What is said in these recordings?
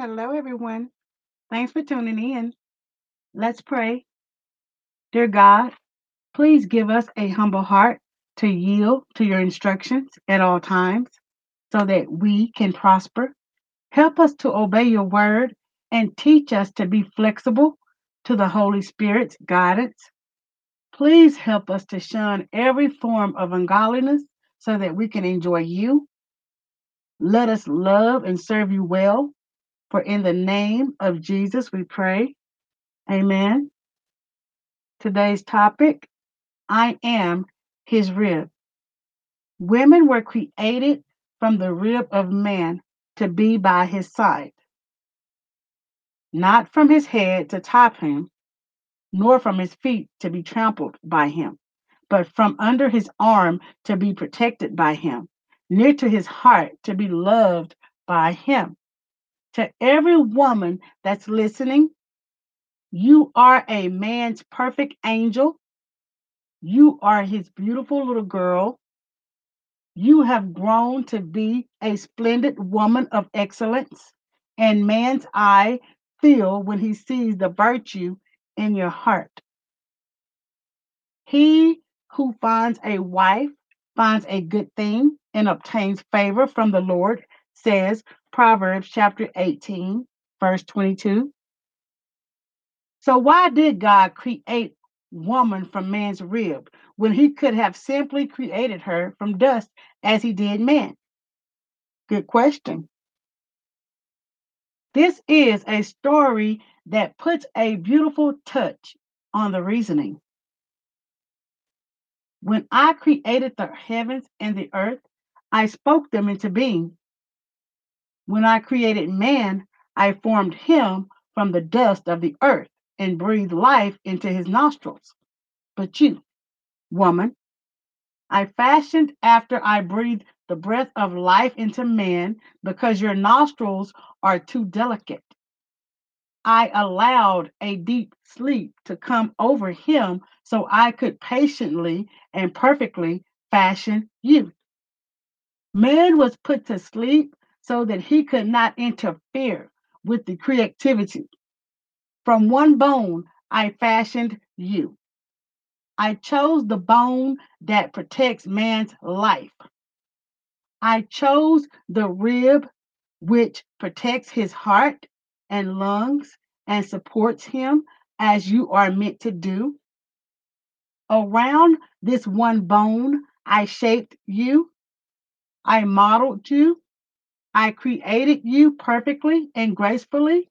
Hello, everyone. Thanks for tuning in. Let's pray. Dear God, please give us a humble heart to yield to your instructions at all times so that we can prosper. Help us to obey your word and teach us to be flexible to the Holy Spirit's guidance. Please help us to shun every form of ungodliness so that we can enjoy you. Let us love and serve you well. For in the name of Jesus we pray. Amen. Today's topic I am his rib. Women were created from the rib of man to be by his side, not from his head to top him, nor from his feet to be trampled by him, but from under his arm to be protected by him, near to his heart to be loved by him. To every woman that's listening, you are a man's perfect angel. You are his beautiful little girl. You have grown to be a splendid woman of excellence, and man's eye feel when he sees the virtue in your heart. He who finds a wife finds a good thing and obtains favor from the Lord, says Proverbs chapter 18, verse 22. So, why did God create woman from man's rib when he could have simply created her from dust as he did man? Good question. This is a story that puts a beautiful touch on the reasoning. When I created the heavens and the earth, I spoke them into being. When I created man, I formed him from the dust of the earth and breathed life into his nostrils. But you, woman, I fashioned after I breathed the breath of life into man because your nostrils are too delicate. I allowed a deep sleep to come over him so I could patiently and perfectly fashion you. Man was put to sleep so that he could not interfere with the creativity. From one bone, I fashioned you. I chose the bone that protects man's life. I chose the rib which protects his heart and lungs and supports him as you are meant to do. Around this one bone, I shaped you. I modeled you. I created you perfectly and gracefully.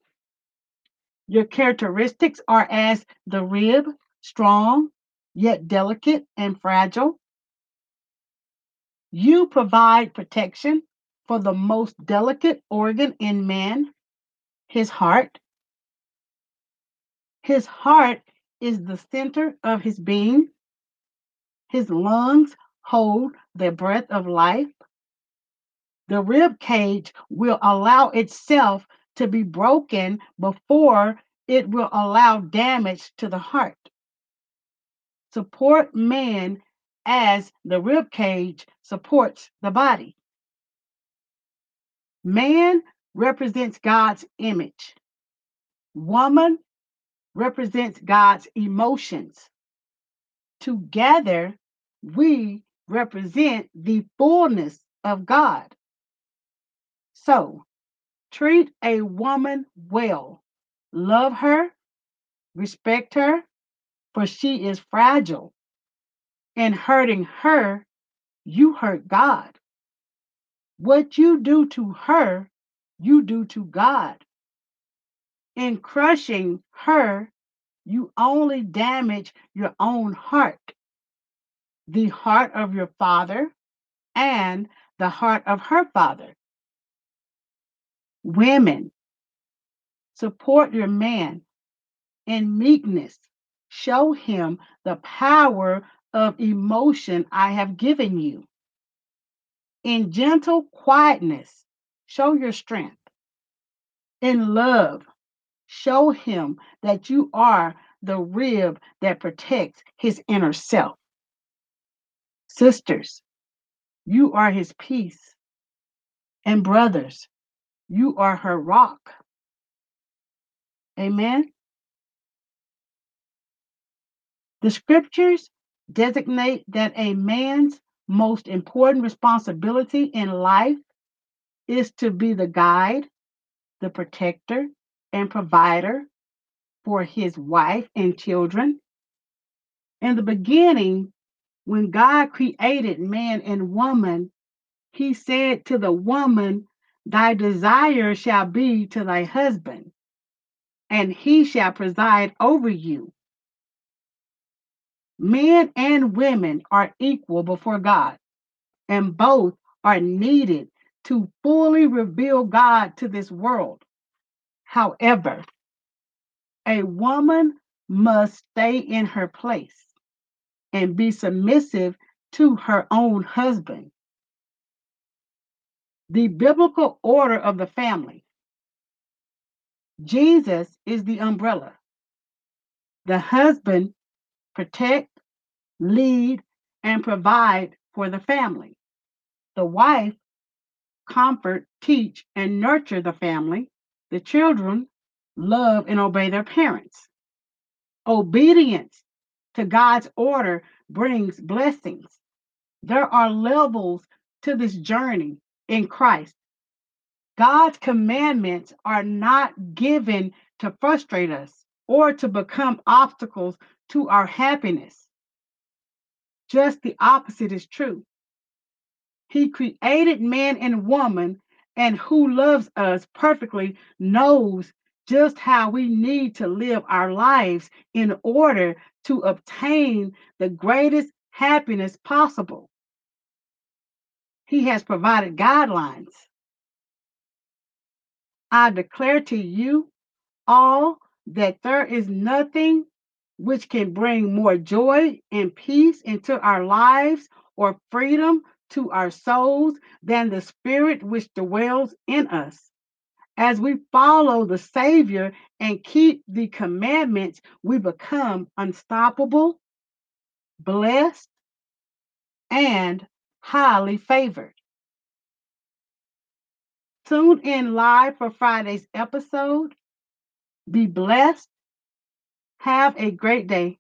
Your characteristics are as the rib, strong, yet delicate and fragile. You provide protection for the most delicate organ in man, his heart. His heart is the center of his being. His lungs hold the breath of life. The rib cage will allow itself to be broken before it will allow damage to the heart. Support man as the rib cage supports the body. Man represents God's image. Woman represents God's emotions. Together, we represent the fullness of God. So, treat a woman well. Love her, respect her, for she is fragile. In hurting her, you hurt God. What you do to her, you do to God. In crushing her, you only damage your own heart, the heart of your father, and the heart of her father. Women, support your man in meekness. Show him the power of emotion I have given you. In gentle quietness, show your strength. In love, show him that you are the rib that protects his inner self. Sisters, you are his peace. And brothers, you are her rock. Amen. The scriptures designate that a man's most important responsibility in life is to be the guide, the protector, and provider for his wife and children. In the beginning, when God created man and woman, he said to the woman, Thy desire shall be to thy husband, and he shall preside over you. Men and women are equal before God, and both are needed to fully reveal God to this world. However, a woman must stay in her place and be submissive to her own husband. The biblical order of the family Jesus is the umbrella. The husband protect, lead, and provide for the family. The wife comfort, teach, and nurture the family. The children love and obey their parents. Obedience to God's order brings blessings. There are levels to this journey in Christ. God's commandments are not given to frustrate us or to become obstacles to our happiness. Just the opposite is true. He created man and woman, and who loves us perfectly knows just how we need to live our lives in order to obtain the greatest happiness possible. He has provided guidelines. I declare to you all that there is nothing which can bring more joy and peace into our lives or freedom to our souls than the Spirit which dwells in us. As we follow the Savior and keep the commandments, we become unstoppable, blessed, and highly favored. Tune in live for Friday's episode. Be blessed. Have a great day.